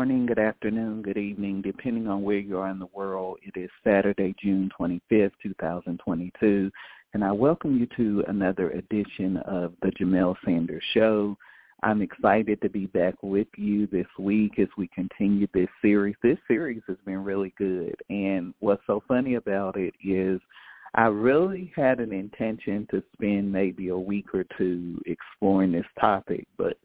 Morning, good afternoon, good evening, depending on where you are in the world. It is Saturday, June 25th, 2022, and I welcome you to another edition of the Jamelle Sanders Show. I'm excited to be back with you this week as we continue this series. This series has been really good, and what's so funny about it is I really had an intention to spend maybe a week or two exploring this topic, but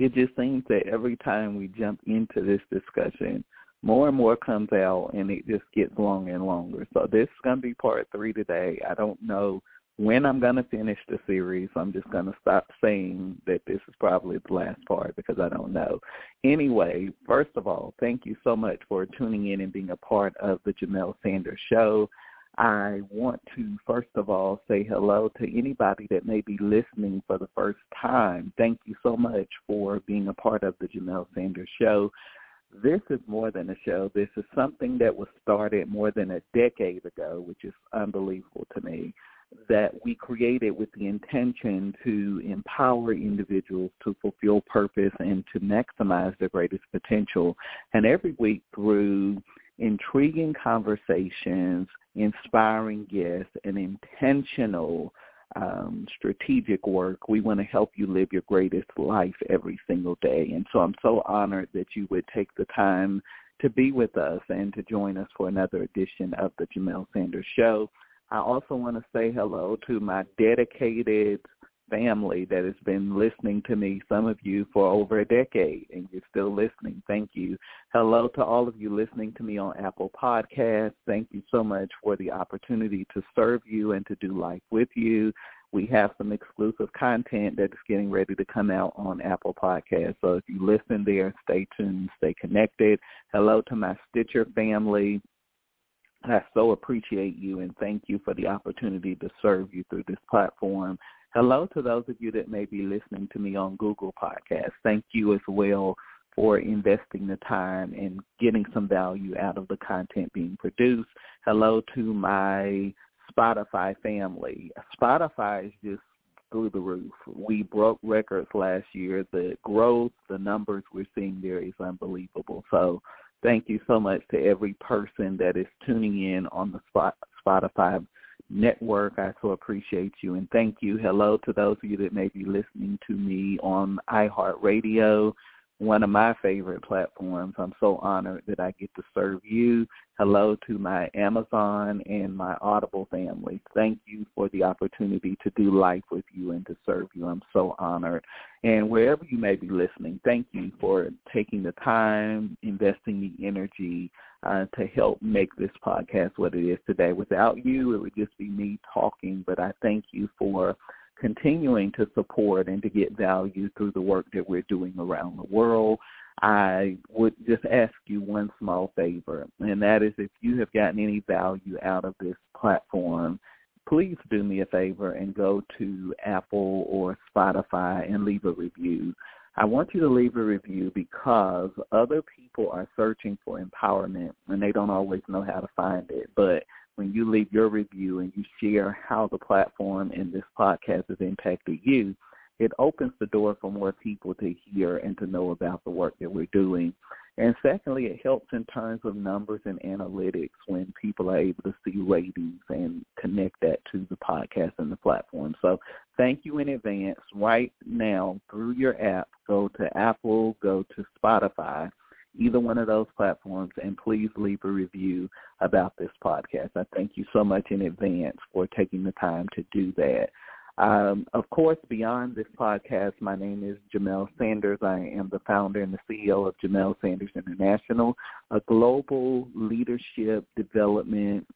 it just seems that every time we jump into this discussion, more and more comes out and it just gets longer and longer. So this is going to be part three today. I don't know when I'm going to finish the series. I'm just going to stop saying that this is probably the last part because I don't know. Anyway, first of all, thank you so much for tuning in and being a part of the Jamelle Sanders Show. I want to first of all say hello to anybody that may be listening for the first time. Thank you so much for being a part of the Jamelle Sanders Show. This is more than a show. This is something that was started more than a decade ago, which is unbelievable to me, that we created with the intention to empower individuals to fulfill purpose and to maximize their greatest potential. And every week through intriguing conversations, inspiring guests, and intentional um, strategic work. We want to help you live your greatest life every single day. And so I'm so honored that you would take the time to be with us and to join us for another edition of the Jamelle Sanders Show. I also want to say hello to my dedicated family that has been listening to me, some of you for over a decade, and you're still listening. Thank you. Hello to all of you listening to me on Apple Podcasts. Thank you so much for the opportunity to serve you and to do life with you. We have some exclusive content that is getting ready to come out on Apple Podcasts. So if you listen there, stay tuned, stay connected. Hello to my Stitcher family. I so appreciate you and thank you for the opportunity to serve you through this platform. Hello to those of you that may be listening to me on Google Podcasts. Thank you as well for investing the time and getting some value out of the content being produced. Hello to my Spotify family. Spotify is just through the roof. We broke records last year. The growth, the numbers we're seeing there is unbelievable. So thank you so much to every person that is tuning in on the Spotify network. I so appreciate you and thank you. Hello to those of you that may be listening to me on iHeartRadio, one of my favorite platforms. I'm so honored that I get to serve you. Hello to my Amazon and my Audible family. Thank you for the opportunity to do life with you and to serve you. I'm so honored. And wherever you may be listening, thank you for taking the time, investing the energy uh, to help make this podcast what it is today. Without you, it would just be me talking, but I thank you for continuing to support and to get value through the work that we're doing around the world. I would just ask you one small favor, and that is if you have gotten any value out of this platform, please do me a favor and go to Apple or Spotify and leave a review. I want you to leave a review because other people are searching for empowerment and they don't always know how to find it. But when you leave your review and you share how the platform and this podcast has impacted you, it opens the door for more people to hear and to know about the work that we're doing. And secondly, it helps in terms of numbers and analytics when people are able to see ratings and connect that to the podcast and the platform. So thank you in advance. Right now, through your app, go to Apple, go to Spotify, either one of those platforms, and please leave a review about this podcast. I thank you so much in advance for taking the time to do that. Um, of course, beyond this podcast, my name is Jamelle Sanders. I am the founder and the CEO of Jamelle Sanders International, a global leadership development,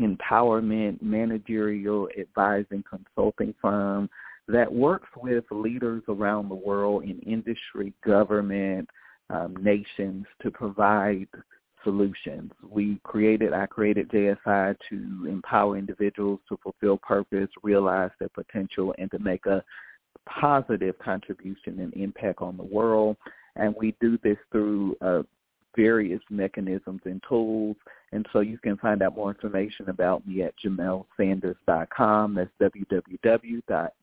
empowerment, managerial advising consulting firm that works with leaders around the world in industry, government, um, nations to provide solutions. We created, I created JSI to empower individuals to fulfill purpose, realize their potential, and to make a positive contribution and impact on the world. And we do this through uh, various mechanisms and tools. And so you can find out more information about me at jamellesanders.com. That's www.jam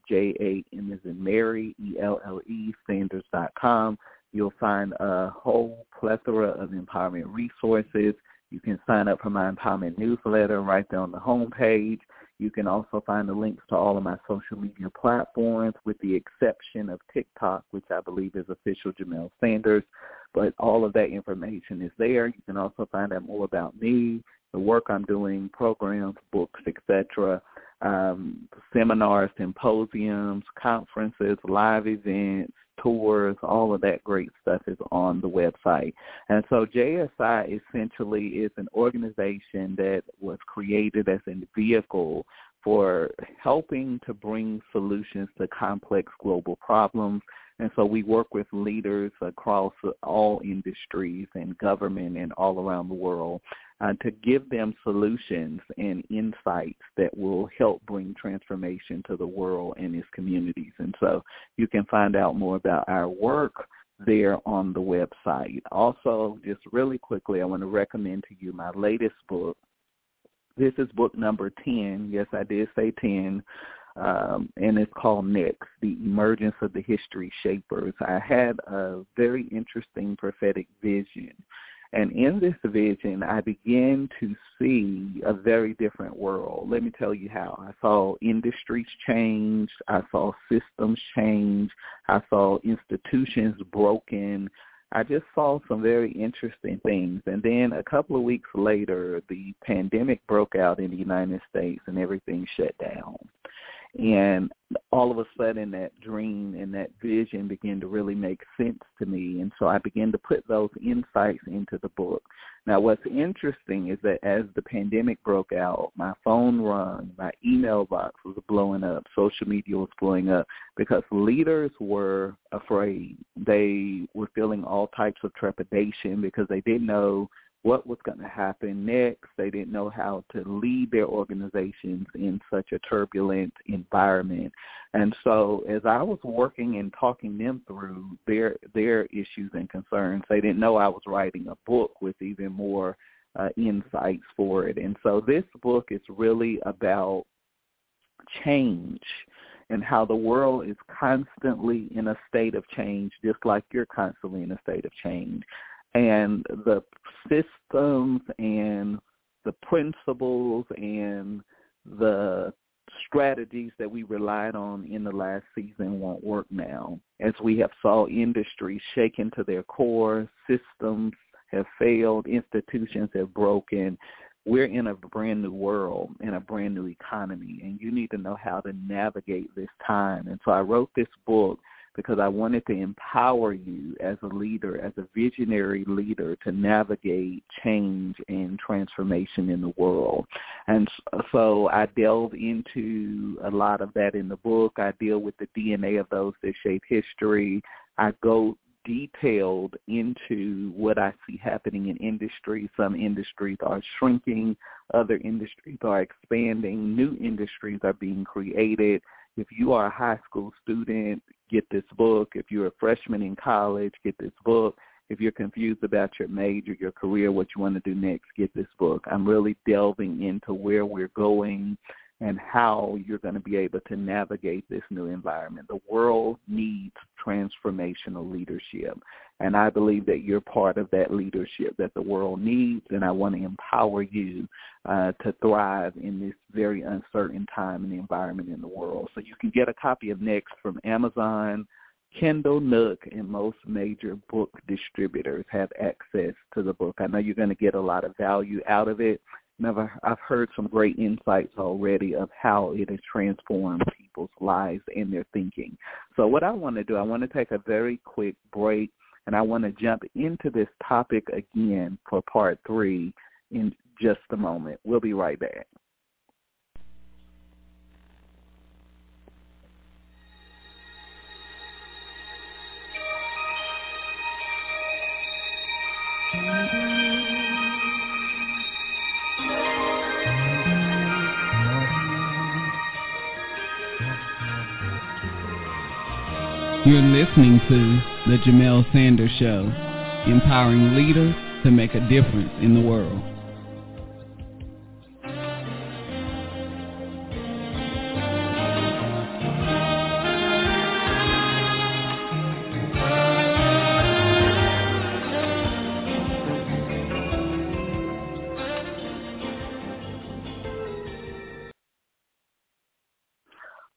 as in Mary, E-L-L-E, Sanders.com. You'll find a whole plethora of empowerment resources. You can sign up for my empowerment newsletter right there on the home page. You can also find the links to all of my social media platforms with the exception of TikTok, which I believe is official Jamelle Sanders. But all of that information is there. You can also find out more about me, the work I'm doing, programs, books, etc., um, seminars, symposiums, conferences, live events, tours, all of that great stuff is on the website. And so JSI essentially is an organization that was created as a vehicle for helping to bring solutions to complex global problems. And so we work with leaders across all industries and government and all around the world uh, to give them solutions and insights that will help bring transformation to the world and its communities. And so you can find out more about our work there on the website. Also, just really quickly, I want to recommend to you my latest book. This is book number 10. Yes, I did say 10. Um, and it's called Next, The Emergence of the History Shapers. I had a very interesting prophetic vision and in this vision, I began to see a very different world. Let me tell you how. I saw industries change. I saw systems change. I saw institutions broken. I just saw some very interesting things. And then a couple of weeks later, the pandemic broke out in the United States and everything shut down. And all of a sudden that dream and that vision began to really make sense to me. And so I began to put those insights into the book. Now what's interesting is that as the pandemic broke out, my phone rung, my email box was blowing up, social media was blowing up because leaders were afraid. They were feeling all types of trepidation because they didn't know what was going to happen next. They didn't know how to lead their organizations in such a turbulent environment. And so as I was working and talking them through their their issues and concerns, they didn't know I was writing a book with even more uh, insights for it. And so this book is really about change and how the world is constantly in a state of change, just like you're constantly in a state of change and the systems and the principles and the strategies that we relied on in the last season won't work now. As we have saw industries shaken to their core, systems have failed, institutions have broken. We're in a brand new world, and a brand new economy, and you need to know how to navigate this time. And so I wrote this book because I wanted to empower you as a leader, as a visionary leader to navigate change and transformation in the world. And so I delve into a lot of that in the book. I deal with the DNA of those that shape history. I go detailed into what I see happening in industry. Some industries are shrinking, other industries are expanding, new industries are being created. If you are a high school student, get this book. If you're a freshman in college, get this book. If you're confused about your major, your career, what you want to do next, get this book. I'm really delving into where we're going and how you're going to be able to navigate this new environment. The world needs transformational leadership. And I believe that you're part of that leadership that the world needs, and I want to empower you uh, to thrive in this very uncertain time the environment in the world. So you can get a copy of Next from Amazon, Kindle, Nook, and most major book distributors have access to the book. I know you're going to get a lot of value out of it Never, I've heard some great insights already of how it has transformed people's lives and their thinking. So what I want to do, I want to take a very quick break and I want to jump into this topic again for part three in just a moment. We'll be right back. You're listening to The Jamelle Sanders Show, empowering leaders to make a difference in the world.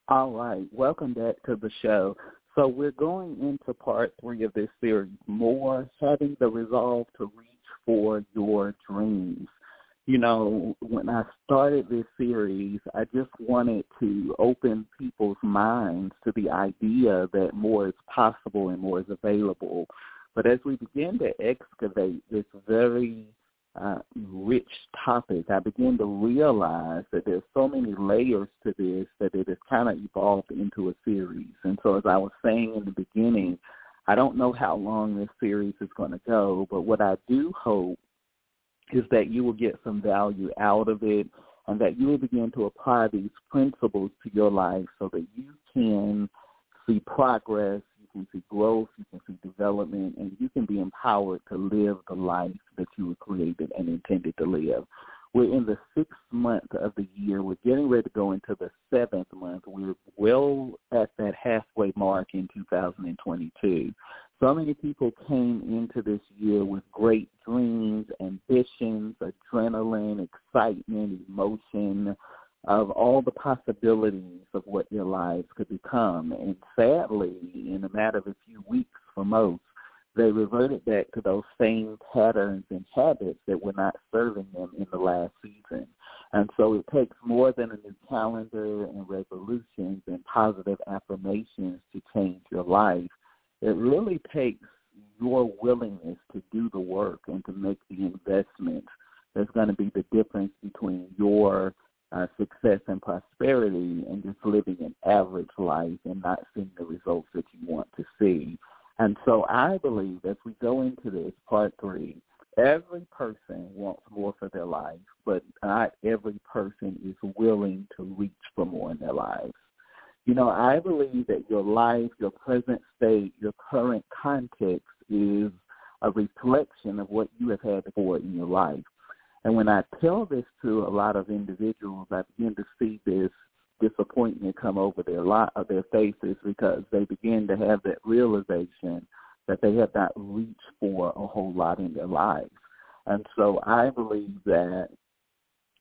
All right, welcome back to the show. So we're going into part three of this series, more having the resolve to reach for your dreams. You know, when I started this series, I just wanted to open people's minds to the idea that more is possible and more is available. But as we begin to excavate this very uh, rich topic, I began to realize that there's so many layers to this that it has kind of evolved into a series. And so as I was saying in the beginning, I don't know how long this series is going to go, but what I do hope is that you will get some value out of it and that you will begin to apply these principles to your life so that you can see progress can see growth, you can see development, and you can be empowered to live the life that you were created and intended to live. We're in the sixth month of the year. We're getting ready to go into the seventh month. We're well at that halfway mark in 2022. So many people came into this year with great dreams, ambitions, adrenaline, excitement, emotion, of all the possibilities of what their lives could become. And sadly, in a matter of a few weeks for most, they reverted back to those same patterns and habits that were not serving them in the last season. And so it takes more than a new calendar and resolutions and positive affirmations to change your life. It really takes your willingness to do the work and to make the investment that's going to be the difference between your uh, success and prosperity and just living an average life and not seeing the results that you want to see. And so I believe as we go into this part three, every person wants more for their life, but not every person is willing to reach for more in their lives. You know, I believe that your life, your present state, your current context is a reflection of what you have had before in your life. And when I tell this to a lot of individuals, I begin to see this disappointment come over their lot of their faces because they begin to have that realization that they have not reached for a whole lot in their lives. And so I believe that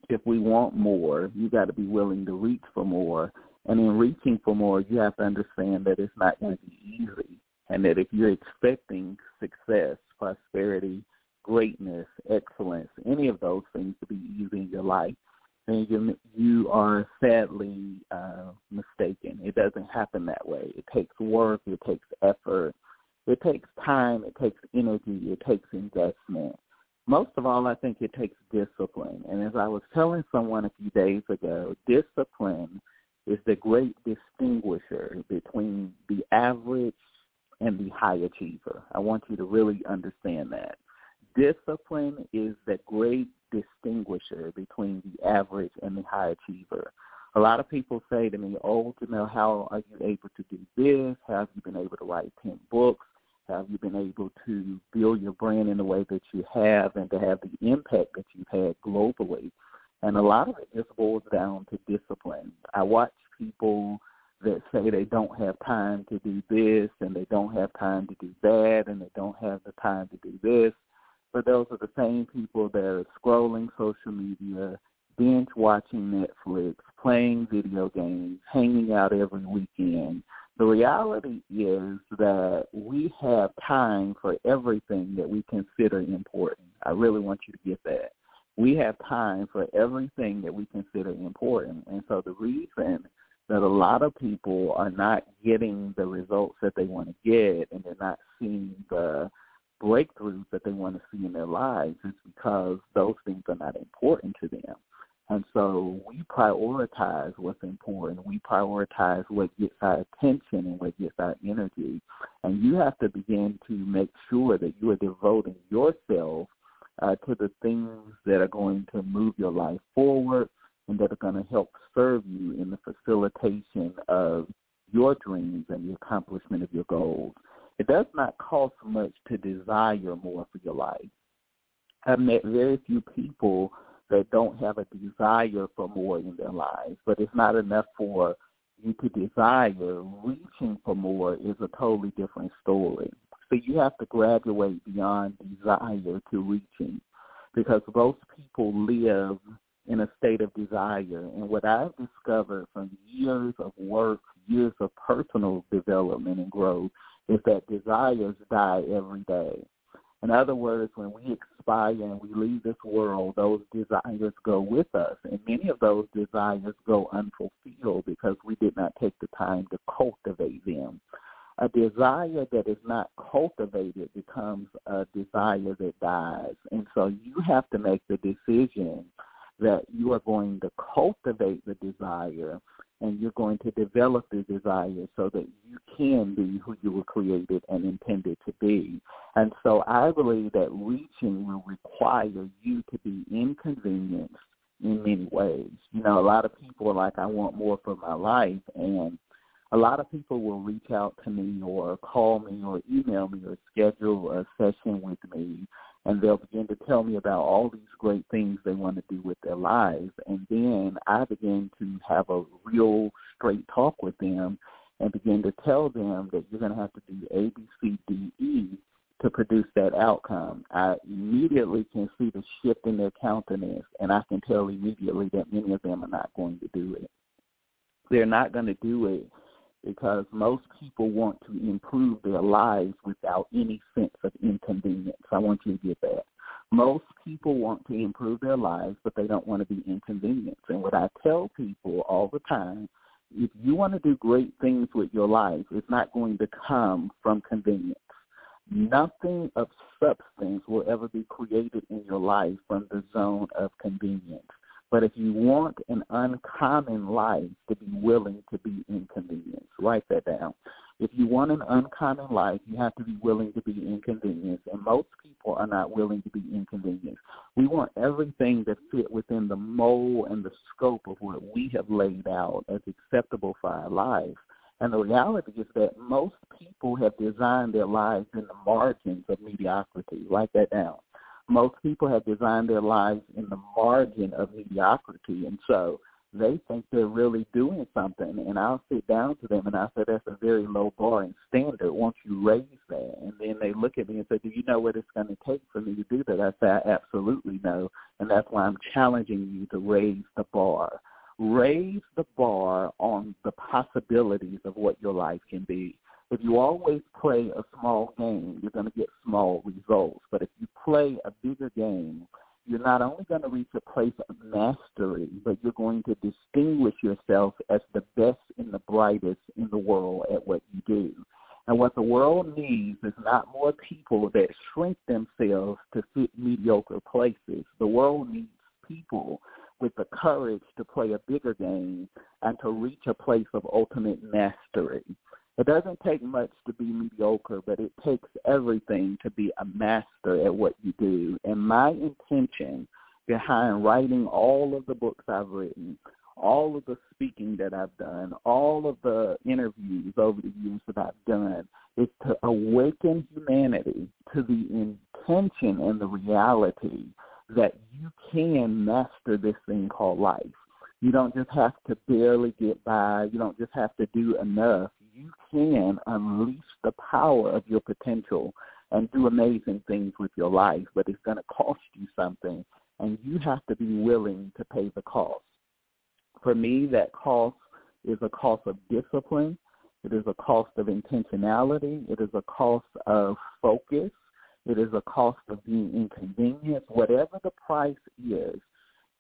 if we want more, you got to be willing to reach for more. And in reaching for more, you have to understand that it's not going to be easy. And that if you're expecting success, prosperity, greatness, excellence, any of those things to be easy in your life, then you you are sadly uh, mistaken. It doesn't happen that way. It takes work. It takes effort. It takes time. It takes energy. It takes investment. Most of all, I think it takes discipline. And as I was telling someone a few days ago, discipline is the great distinguisher between the average and the high achiever. I want you to really understand that discipline is the great distinguisher between the average and the high achiever. A lot of people say to me, oh, Jamelle, how are you able to do this? Have you been able to write 10 books? Have you been able to build your brand in the way that you have and to have the impact that you've had globally? And a lot of it just boils down to discipline. I watch people that say they don't have time to do this and they don't have time to do that and they don't have the time to do this but those are the same people that are scrolling social media, binge watching Netflix, playing video games, hanging out every weekend. The reality is that we have time for everything that we consider important. I really want you to get that. we have time for everything that we consider important. And so the reason that a lot of people are not getting the results that they want to get and they're not seeing the breakthroughs that they want to see in their lives is because those things are not important to them. And so we prioritize what's important. We prioritize what gets our attention and what gets our energy. And you have to begin to make sure that you are devoting yourself uh, to the things that are going to move your life forward and that are going to help serve you in the facilitation of your dreams and the accomplishment of your goals. It does not cost much to desire more for your life. I've met very few people that don't have a desire for more in their lives, but it's not enough for you to desire. Reaching for more is a totally different story. So you have to graduate beyond desire to reaching because most people live in a state of desire. And what I've discovered from years of work, years of personal development and growth is that desires die every day. In other words, when we expire and we leave this world, those desires go with us. And many of those desires go unfulfilled because we did not take the time to cultivate them. A desire that is not cultivated becomes a desire that dies. And so you have to make the decision that you are going to cultivate the desire and you're going to develop the desire so that you can be who you were created and intended to be. And so I believe that reaching will require you to be inconvenienced in many ways. You know, a lot of people are like, I want more for my life, and a lot of people will reach out to me or call me or email me or schedule a session with me and they'll begin to tell me about all these great things they want to do with their lives. And then I begin to have a real straight talk with them and begin to tell them that you're going to have to do A, B, C, D, E to produce that outcome. I immediately can see the shift in their countenance, and I can tell immediately that many of them are not going to do it. They're not going to do it because most people want to improve their lives without any sense of inconvenience. I want you to get that. Most people want to improve their lives, but they don't want to be inconvenienced. And what I tell people all the time, if you want to do great things with your life, it's not going to come from convenience. Nothing of substance will ever be created in your life from the zone of convenience. But if you want an uncommon life to be willing to be inconvenienced, write that down. If you want an uncommon life, you have to be willing to be inconvenienced. And most people are not willing to be inconvenienced. We want everything to fit within the mold and the scope of what we have laid out as acceptable for our lives. And the reality is that most people have designed their lives in the margins of mediocrity. Write that down most people have designed their lives in the margin of mediocrity, and so they think they're really doing something. And I'll sit down to them and I say, that's a very low bar and standard. Won't you raise that? And then they look at me and say, do you know what it's going to take for me to do that? I say, I absolutely know. And that's why I'm challenging you to raise the bar. Raise the bar on the possibilities of what your life can be. If you always play a small game, you're going to get small results. But if you play a bigger game, you're not only going to reach a place of mastery, but you're going to distinguish yourself as the best and the brightest in the world at what you do. And what the world needs is not more people that shrink themselves to fit mediocre places. The world needs people with the courage to play a bigger game and to reach a place of ultimate mastery. It doesn't take much to be mediocre, but it takes everything to be a master at what you do. And my intention behind writing all of the books I've written, all of the speaking that I've done, all of the interviews over the years that I've done is to awaken humanity to the intention and the reality that you can master this thing called life. You don't just have to barely get by. You don't just have to do enough you can unleash the power of your potential and do amazing things with your life, but it's going to cost you something, and you have to be willing to pay the cost. For me, that cost is a cost of discipline. It is a cost of intentionality. It is a cost of focus. It is a cost of being inconvenienced. Whatever the price is,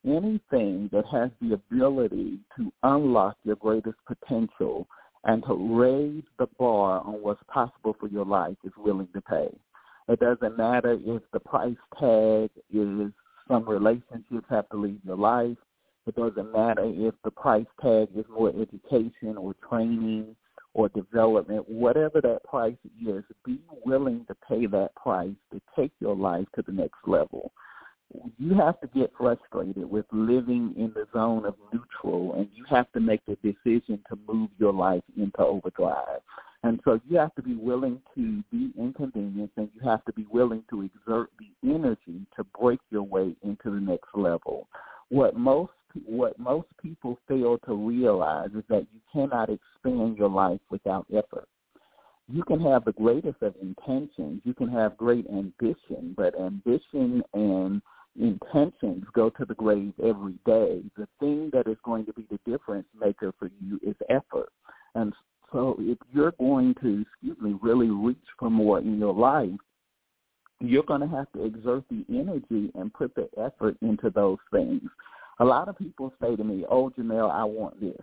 anything that has the ability to unlock your greatest potential and to raise the bar on what's possible for your life is willing to pay. It doesn't matter if the price tag is some relationships have to leave your life. It doesn't matter if the price tag is more education or training or development, whatever that price is, be willing to pay that price to take your life to the next level. You have to get frustrated with living in the zone of neutral and you have to make the decision to move your life into overdrive. And so you have to be willing to be inconvenienced and you have to be willing to exert the energy to break your way into the next level. What most what most people fail to realize is that you cannot expand your life without effort. You can have the greatest of intentions, you can have great ambition, but ambition and intentions go to the grave every day. The thing that is going to be the difference maker for you is effort. And so if you're going to, excuse me, really reach for more in your life, you're going to have to exert the energy and put the effort into those things. A lot of people say to me, oh, Jamelle, I want this.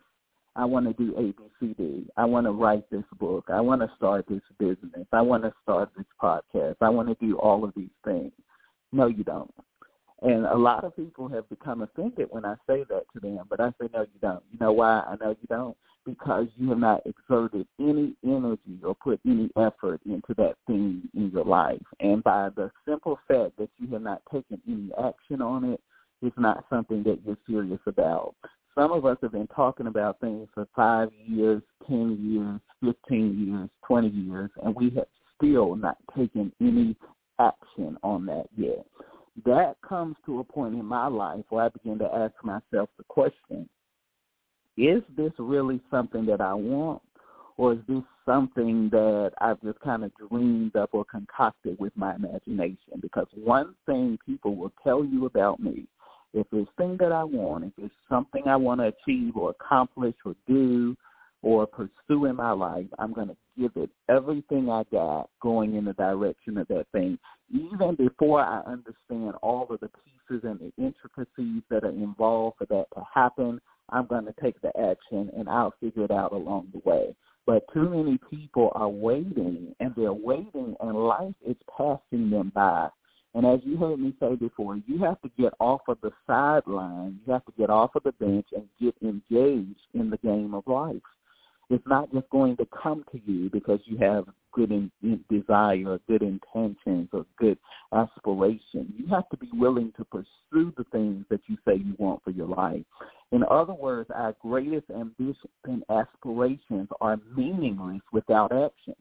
I want to do ABCD. I want to write this book. I want to start this business. I want to start this podcast. I want to do all of these things. No, you don't. And a lot of people have become offended when I say that to them, but I say, no, you don't. You know why I know you don't? Because you have not exerted any energy or put any effort into that thing in your life. And by the simple fact that you have not taken any action on it, it's not something that you're serious about. Some of us have been talking about things for five years, 10 years, 15 years, 20 years, and we have still not taken any action on that yet that comes to a point in my life where I begin to ask myself the question, is this really something that I want? Or is this something that I've just kind of dreamed up or concocted with my imagination? Because one thing people will tell you about me, if it's thing that I want, if it's something I want to achieve or accomplish or do, or pursue in my life, I'm going to give it everything I got going in the direction of that thing, even before I understand all of the pieces and the intricacies that are involved for that to happen. I'm going to take the action and I'll figure it out along the way. But too many people are waiting and they're waiting and life is passing them by. And as you heard me say before, you have to get off of the sideline. You have to get off of the bench and get engaged in the game of life. It's not just going to come to you because you have good in, in desire, good intentions, or good aspiration. You have to be willing to pursue the things that you say you want for your life. In other words, our greatest ambitions and aspirations are meaningless without action.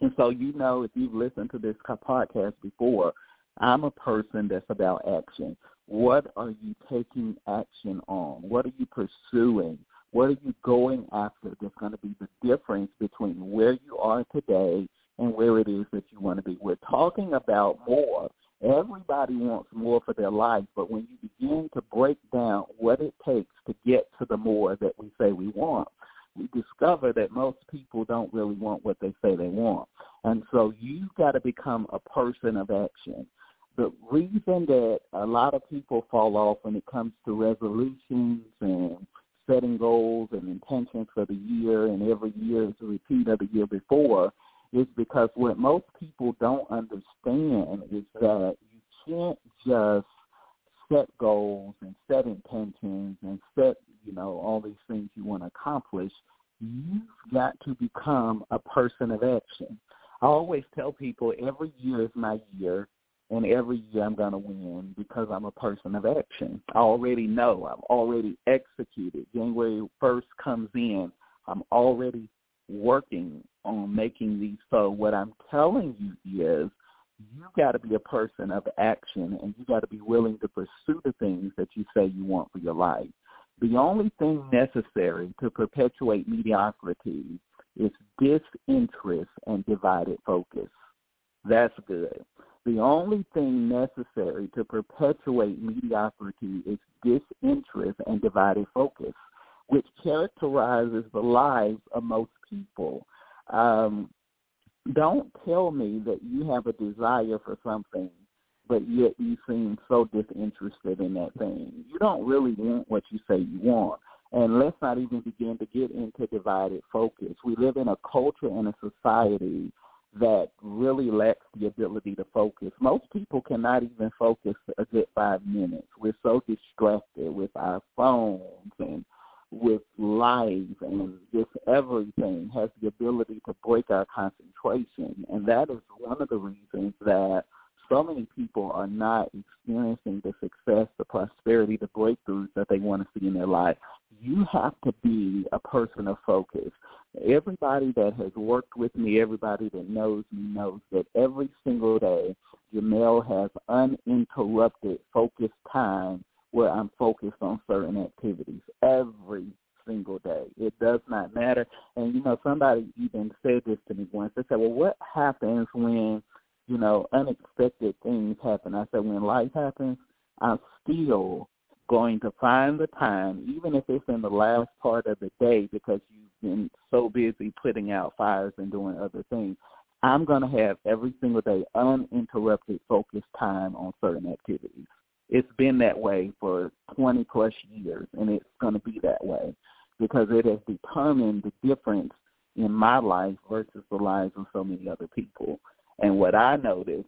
And so you know if you've listened to this podcast before, I'm a person that's about action. What are you taking action on? What are you pursuing? What are you going after that's going to be the difference between where you are today and where it is that you want to be? We're talking about more. Everybody wants more for their life, but when you begin to break down what it takes to get to the more that we say we want, we discover that most people don't really want what they say they want. And so you've got to become a person of action. The reason that a lot of people fall off when it comes to resolutions and setting goals and intentions for the year and every year is a repeat of the year before is because what most people don't understand is that you can't just set goals and set intentions and set, you know, all these things you want to accomplish. You've got to become a person of action. I always tell people every year is my year and every year I'm going to win because I'm a person of action. I already know. I've already executed. January 1st comes in. I'm already working on making these. So what I'm telling you is you got to be a person of action and you got to be willing to pursue the things that you say you want for your life. The only thing necessary to perpetuate mediocrity is disinterest and divided focus. That's good. The only thing necessary to perpetuate mediocrity is disinterest and divided focus, which characterizes the lives of most people. Um, don't tell me that you have a desire for something, but yet you seem so disinterested in that thing. You don't really want what you say you want. And let's not even begin to get into divided focus. We live in a culture and a society that really lacks the ability to focus. Most people cannot even focus a good five minutes. We're so distracted with our phones and with life and just everything has the ability to break our concentration. And that is one of the reasons that so many people are not experiencing the success, the prosperity, the breakthroughs that they want to see in their life. You have to be a person of focus. Everybody that has worked with me, everybody that knows me knows that every single day, Jamelle has uninterrupted focused time where I'm focused on certain activities every single day. It does not matter. And, you know, somebody even said this to me once. They said, well, what happens when you know, unexpected things happen. I said, when life happens, I'm still going to find the time, even if it's in the last part of the day because you've been so busy putting out fires and doing other things. I'm going to have every single day uninterrupted focused time on certain activities. It's been that way for 20 plus years, and it's going to be that way because it has determined the difference in my life versus the lives of so many other people. And what I notice,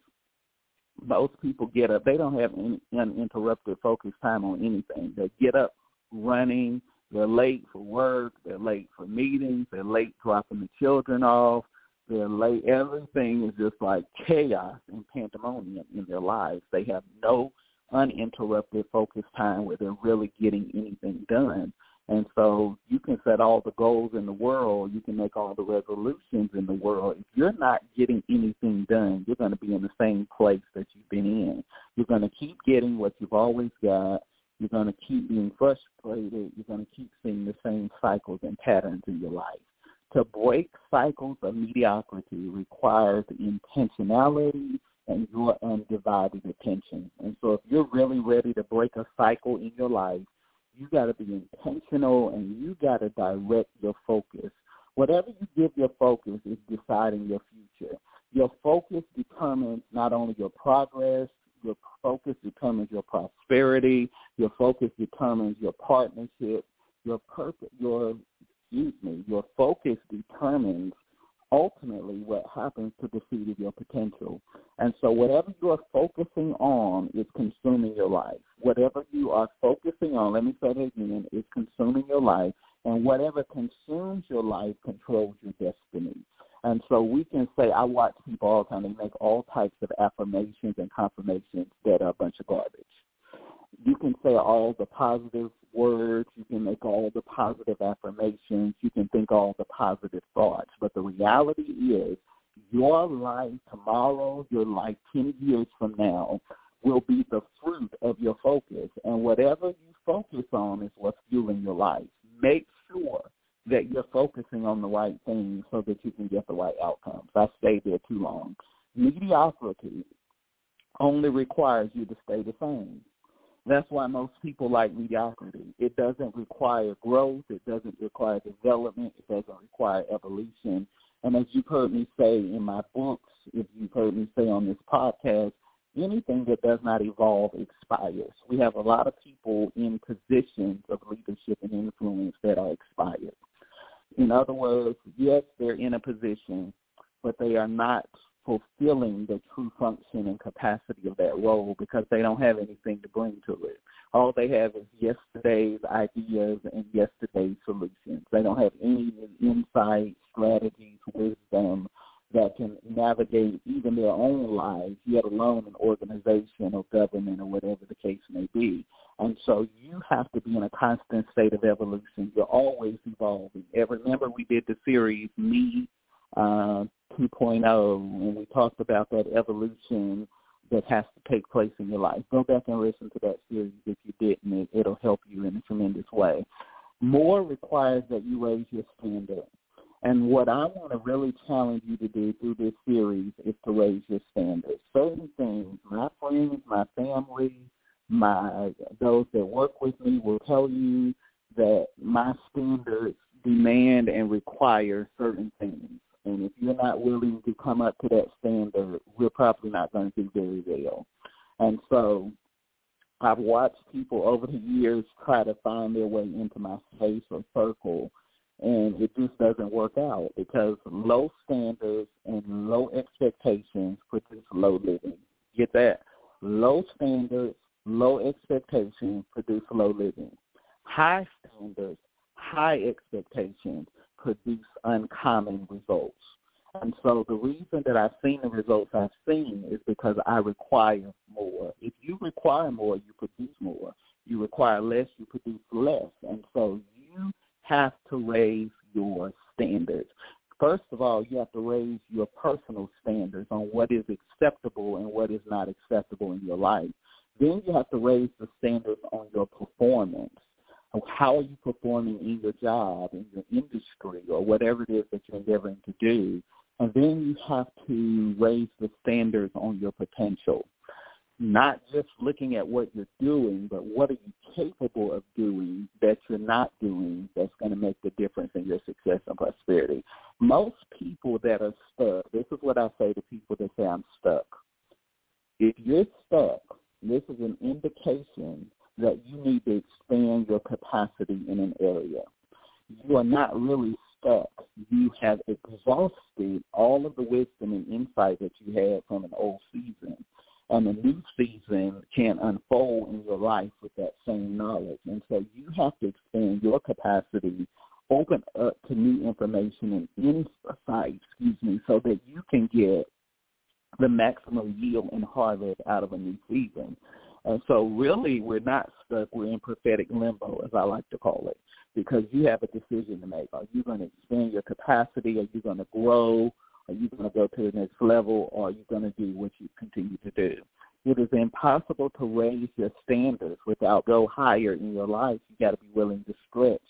most people get up, they don't have any uninterrupted focus time on anything. They get up running, they're late for work, they're late for meetings, they're late dropping the children off, they're late. Everything is just like chaos and pandemonium in their lives. They have no uninterrupted focus time where they're really getting anything done. And so you can set all the goals in the world, you can make all the resolutions in the world. If you're not getting anything done, you're going to be in the same place that you've been in. You're going to keep getting what you've always got. You're going to keep being frustrated. You're going to keep seeing the same cycles and patterns in your life. To break cycles of mediocrity requires intentionality and your undivided attention. And so if you're really ready to break a cycle in your life, you got to be intentional and you got to direct your focus. Whatever you give your focus is deciding your future. Your focus determines not only your progress, your focus determines your prosperity, your focus determines your partnership, your purpose, your excuse me, your focus determines ultimately what happens to the seed of your potential. And so whatever you are focusing on is consuming your life. Whatever you are focusing on, let me say it again, is consuming your life. And whatever consumes your life controls your destiny. And so we can say, I watch people all the time, they make all types of affirmations and confirmations that are a bunch of garbage. You can say all the positive words, you can make all the positive affirmations, you can think all the positive thoughts. But the reality is your life tomorrow, your life 10 years from now will be the fruit of your focus. And whatever you focus on is what's fueling your life. Make sure that you're focusing on the right things so that you can get the right outcomes. I stayed there too long. Mediocrity only requires you to stay the same. That's why most people like mediocrity. It doesn't require growth. It doesn't require development. It doesn't require evolution. And as you've heard me say in my books, if you've heard me say on this podcast, anything that does not evolve expires. We have a lot of people in positions of leadership and influence that are expired. In other words, yes, they're in a position, but they are not fulfilling the true function and capacity of that role because they don't have anything to bring to it. All they have is yesterday's ideas and yesterday's solutions. They don't have any insight, strategies, wisdom that can navigate even their own lives, yet alone an organization or government or whatever the case may be. And so you have to be in a constant state of evolution. You're always evolving. And remember we did the series Me uh, 2.0, and we talked about that evolution that has to take place in your life. Go back and listen to that series if you didn't. It, it'll help you in a tremendous way. More requires that you raise your standard. And what I want to really challenge you to do through this series is to raise your standards. Certain things, my friends, my family, my those that work with me will tell you that my standards demand and require certain things. and if you're not willing to come up to that standard, we're probably not going to do very well. And so I've watched people over the years try to find their way into my space or circle, and it just doesn't work out because low standards and low expectations produce low living. Get that? Low standards, low expectations produce low living. High standards, high expectations produce uncommon results. And so the reason that I've seen the results I've seen is because I require more. If you require more, you produce more. You require less, you produce less. And so you have to raise your standards. First of all, you have to raise your personal standards on what is acceptable and what is not acceptable in your life. Then you have to raise the standards on your performance. How are you performing in your job, in your industry, or whatever it is that you're endeavoring to do? And then you have to raise the standards on your potential. Not just looking at what you're doing, but what are you capable of doing that you're not doing that's going to make the difference in your success and prosperity. Most people that are stuck, this is what I say to people that say I'm stuck. If you're stuck, this is an indication that you need to expand your capacity in an area. You are not really stuck. You have exhausted all of the wisdom and insight that you had from an old season. And a new season can unfold in your life with that same knowledge. And so you have to expand your capacity, open up to new information and insight, excuse me, so that you can get the maximum yield and harvest out of a new season. And so really we're not stuck, we're in prophetic limbo, as I like to call it because you have a decision to make. Are you going to expand your capacity? Are you going to grow? Are you going to go to the next level? Or are you going to do what you continue to do? It is impossible to raise your standards without go higher in your life. You got to be willing to stretch.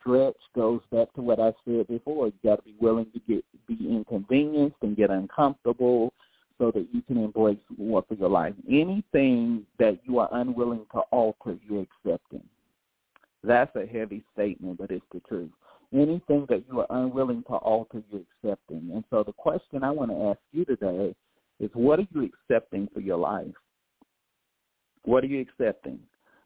Stretch goes back to what I said before. You got to be willing to get be inconvenienced and get uncomfortable so that you can embrace more for your life. Anything that you are unwilling to alter, you're accepting. That's a heavy statement, but it's the truth. Anything that you are unwilling to alter, you're accepting. And so the question I want to ask you today is what are you accepting for your life? What are you accepting?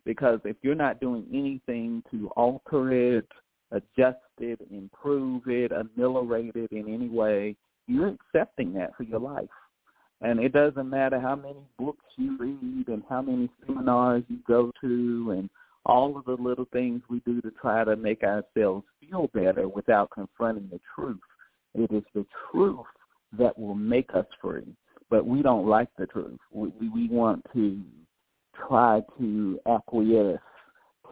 Because if you're not doing anything to alter it, adjust it, improve it, ameliorate it in any way, you're accepting that for your life. And it doesn't matter how many books you read and how many seminars you go to and all of the little things we do to try to make ourselves feel better without confronting the truth. It is the truth that will make us free. But we don't like the truth. We, we want to try to acquiesce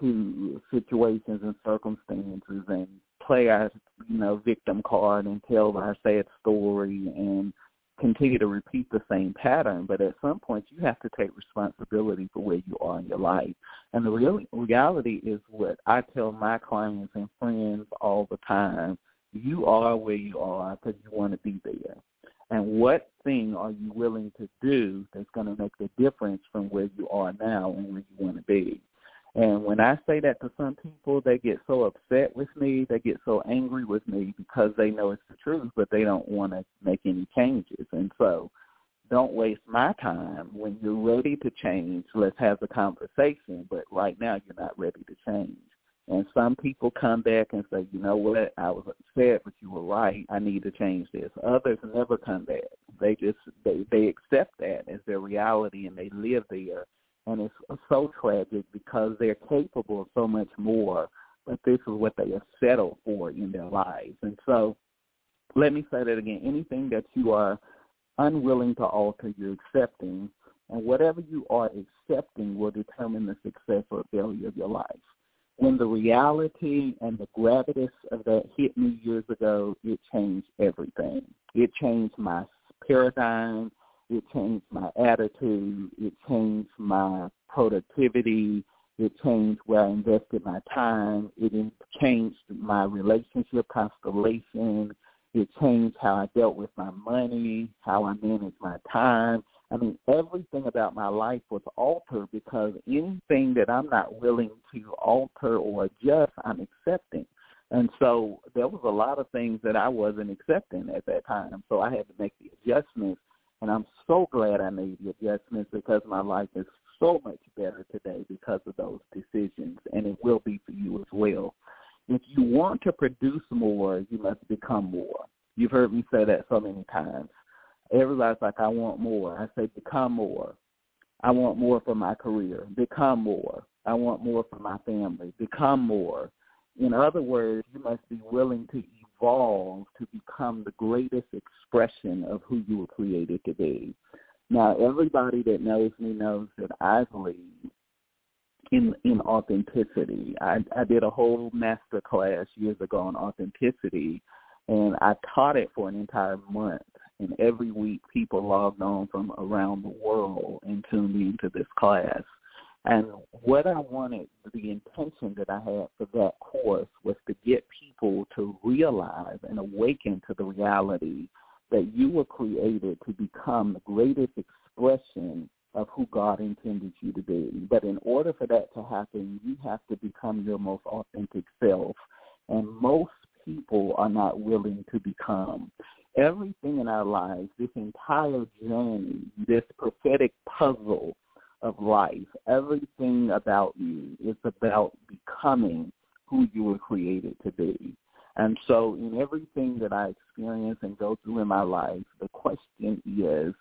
to situations and circumstances and play our you know victim card and tell our sad story and continue to repeat the same pattern, but at some point you have to take responsibility for where you are in your life. And the real reality is what I tell my clients and friends all the time. You are where you are because you want to be there. And what thing are you willing to do that's going to make the difference from where you are now and where you want to be? And when I say that to some people, they get so upset with me, they get so angry with me because they know it's the truth, but they don't want to make any changes. And so don't waste my time. When you're ready to change, let's have the conversation. But right now, you're not ready to change. And some people come back and say, you know what, I was upset, but you were right. I need to change this. Others never come back. They just they they accept that as their reality and they live there and it's so tragic because they're capable of so much more, but this is what they have settled for in their lives. And so, let me say that again: anything that you are unwilling to alter, you're accepting, and whatever you are accepting will determine the success or failure of your life. When the reality and the gravitas of that hit me years ago, it changed everything. It changed my paradigm it changed my attitude. It changed my productivity. It changed where I invested my time. It changed my relationship constellation. It changed how I dealt with my money, how I managed my time. I mean, everything about my life was altered because anything that I'm not willing to alter or adjust, I'm accepting. And so there was a lot of things that I wasn't accepting at that time. So I had to make the adjustments. And I'm so glad I made the adjustments because my life is so much better today because of those decisions. And it will be for you as well. If you want to produce more, you must become more. You've heard me say that so many times. Everybody's like, I want more. I say, become more. I want more for my career. Become more. I want more for my family. Become more. In other words, you must be willing to evolve to become the greatest expression of who you were created to be. Now, everybody that knows me knows that I believe in in authenticity. I, I did a whole master class years ago on authenticity, and I taught it for an entire month. And every week, people logged on from around the world and tuned into this class. And what I wanted, the intention that I had for that course was to get people to realize and awaken to the reality that you were created to become the greatest expression of who God intended you to be. But in order for that to happen, you have to become your most authentic self. And most people are not willing to become. Everything in our lives, this entire journey, this prophetic puzzle of life, everything about you is about becoming who you were created to be. And so in everything that I experience and go through in my life, the question is,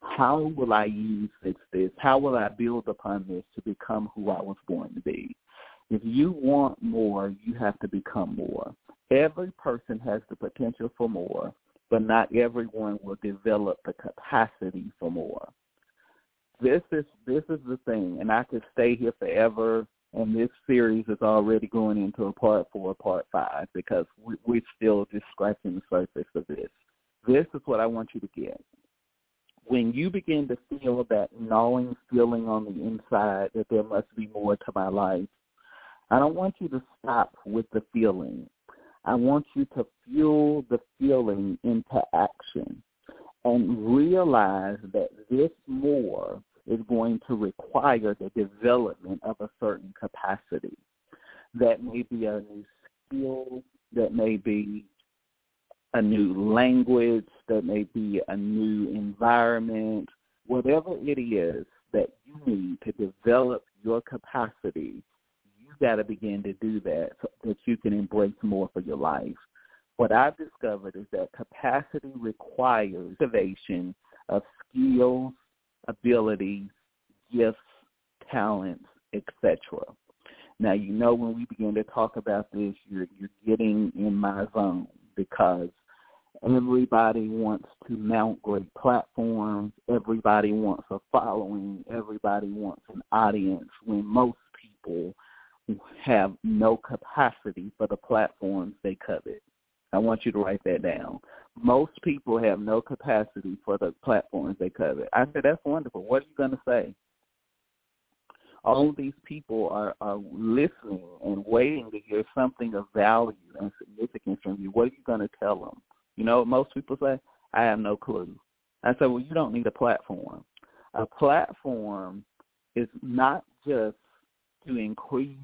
how will I use this, this? How will I build upon this to become who I was born to be? If you want more, you have to become more. Every person has the potential for more, but not everyone will develop the capacity for more. This is this is the thing, and I could stay here forever. And this series is already going into a part four, part five, because we, we're still just scratching the surface of this. This is what I want you to get when you begin to feel that gnawing feeling on the inside that there must be more to my life, I don't want you to stop with the feeling. I want you to fuel the feeling into action and realize that this more is going to require the development of a certain capacity. That may be a new skill, that may be a new language, that may be a new environment, whatever it is that you need to develop your capacity, you got to begin to do that so that you can embrace more for your life. What I've discovered is that capacity requires activation of skills, abilities, gifts, talents, etc. Now, you know when we begin to talk about this, you're, you're getting in my zone because Everybody wants to mount great platforms. Everybody wants a following. Everybody wants an audience when most people have no capacity for the platforms they covet. I want you to write that down. Most people have no capacity for the platforms they cover. I said, that's wonderful. What are you going to say? All these people are, are listening and waiting to hear something of value and significance from you. What are you going to tell them? You know what most people say? I have no clue. I said, well, you don't need a platform. A platform is not just to increase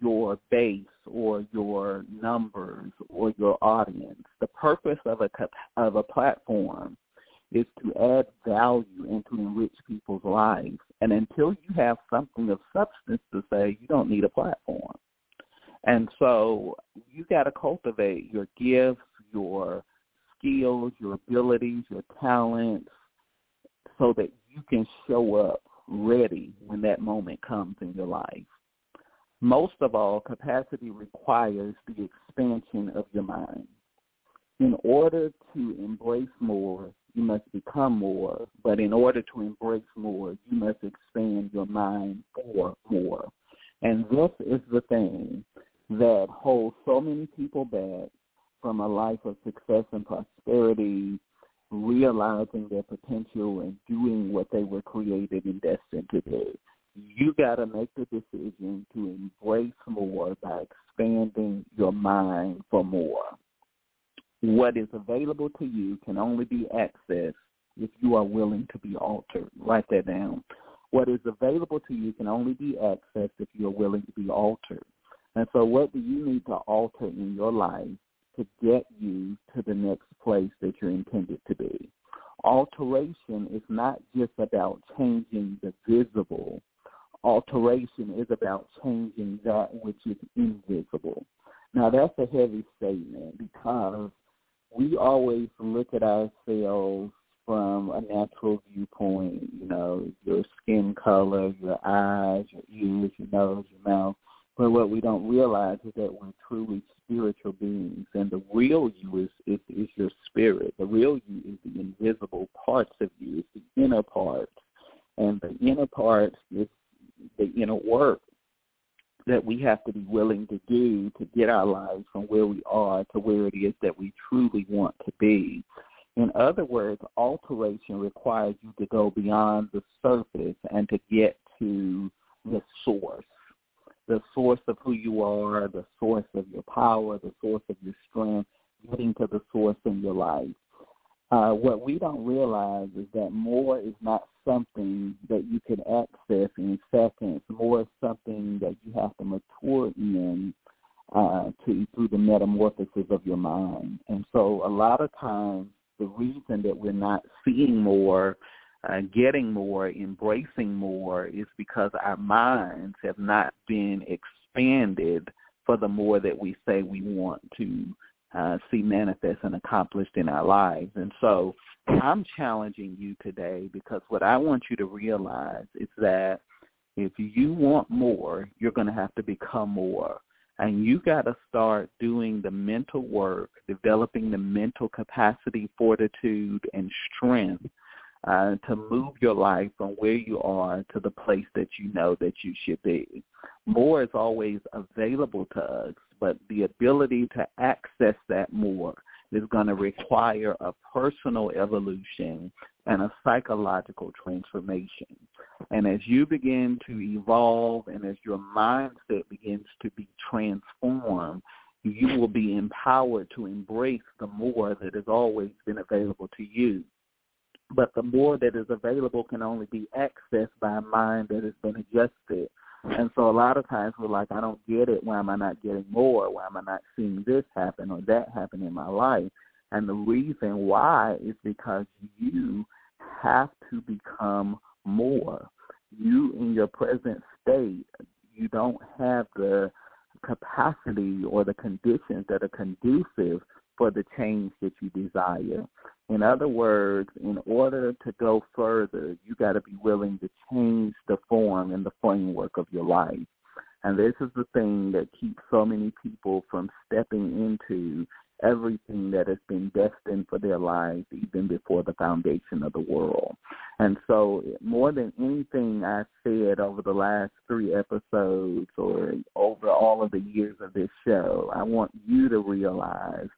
your base or your numbers or your audience. The purpose of a of a platform is to add value and to enrich people's lives. And until you have something of substance to say, you don't need a platform. And so you got to cultivate your gifts, your skills, your abilities, your talents, so that you can show up ready when that moment comes in your life. Most of all, capacity requires the expansion of your mind. In order to embrace more, you must become more. But in order to embrace more, you must expand your mind for more. And this is the thing that holds so many people back from a life of success and prosperity, realizing their potential and doing what they were created and destined to do. You got to make the decision to embrace more by expanding your mind for more. What is available to you can only be accessed if you are willing to be altered. Write that down. What is available to you can only be accessed if you are willing to be altered. And so what do you need to alter in your life to get you to the next place that you're intended to be? Alteration is not just about changing the visible. Alteration is about changing that which is invisible. Now that's a heavy statement because we always look at ourselves from a natural viewpoint, you know, your skin color, your eyes, your ears, your nose, your mouth. But what we don't realize is that we're truly spiritual beings, and the real you is, is is your spirit. The real you is the invisible parts of you. It's the inner part, and the inner part is the inner work that we have to be willing to do to get our lives from where we are to where it is that we truly want to be. In other words, alteration requires you to go beyond the surface and to get to the source, the source of who you are, the source of your power, the source of your strength, getting to the source in your life. Uh, what we don't realize is that more is not something that you can access in seconds. More is something that you have to mature in uh, to through the metamorphosis of your mind. And so, a lot of times, the reason that we're not seeing more, uh, getting more, embracing more, is because our minds have not been expanded for the more that we say we want to uh, see manifest and accomplished in our lives. And so I'm challenging you today because what I want you to realize is that if you want more, you're going to have to become more. And you got to start doing the mental work, developing the mental capacity, fortitude, and strength uh, to move your life from where you are to the place that you know that you should be. More is always available to us, but the ability to access that more is going to require a personal evolution and a psychological transformation. And as you begin to evolve and as your mindset begins to be transformed, you will be empowered to embrace the more that has always been available to you. But the more that is available can only be accessed by a mind that has been adjusted and so a lot of times we're like, I don't get it. Why am I not getting more? Why am I not seeing this happen or that happen in my life? And the reason why is because you have to become more. You in your present state, you don't have the capacity or the conditions that are conducive for the change that you desire. In other words, in order to go further, you got to be willing to change the form and the framework of your life. And this is the thing that keeps so many people from stepping into everything that has been destined for their lives even before the foundation of the world. And so more than anything I've said over the last three episodes or over all of the years of this show, I want you to realize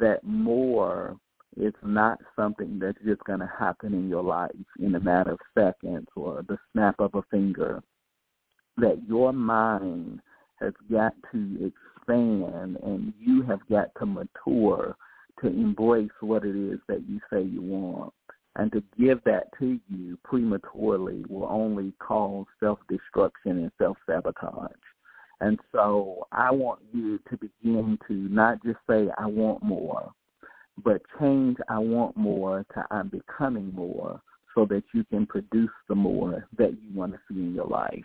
that more is not something that's just going to happen in your life in a matter of seconds or the snap of a finger. That your mind has got to expand and you have got to mature to embrace what it is that you say you want. And to give that to you prematurely will only cause self-destruction and self-sabotage. And so I want you to begin to not just say, I want more, but change I want more to I'm becoming more so that you can produce the more that you want to see in your life.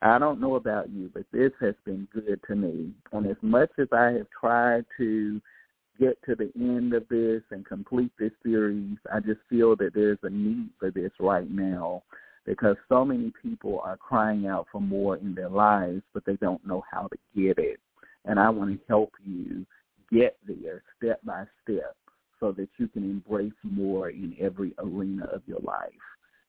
I don't know about you, but this has been good to me. And as much as I have tried to get to the end of this and complete this series, I just feel that there's a need for this right now because so many people are crying out for more in their lives, but they don't know how to get it. And I want to help you get there step by step so that you can embrace more in every arena of your life.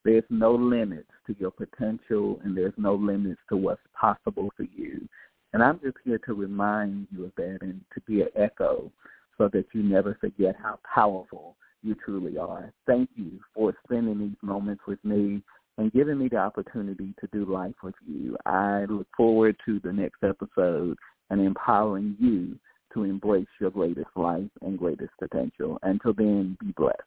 There's no limits to your potential and there's no limits to what's possible for you. And I'm just here to remind you of that and to be an echo so that you never forget how powerful you truly are. Thank you for spending these moments with me and giving me the opportunity to do life with you. I look forward to the next episode and empowering you to embrace your greatest life and greatest potential. Until then, be blessed.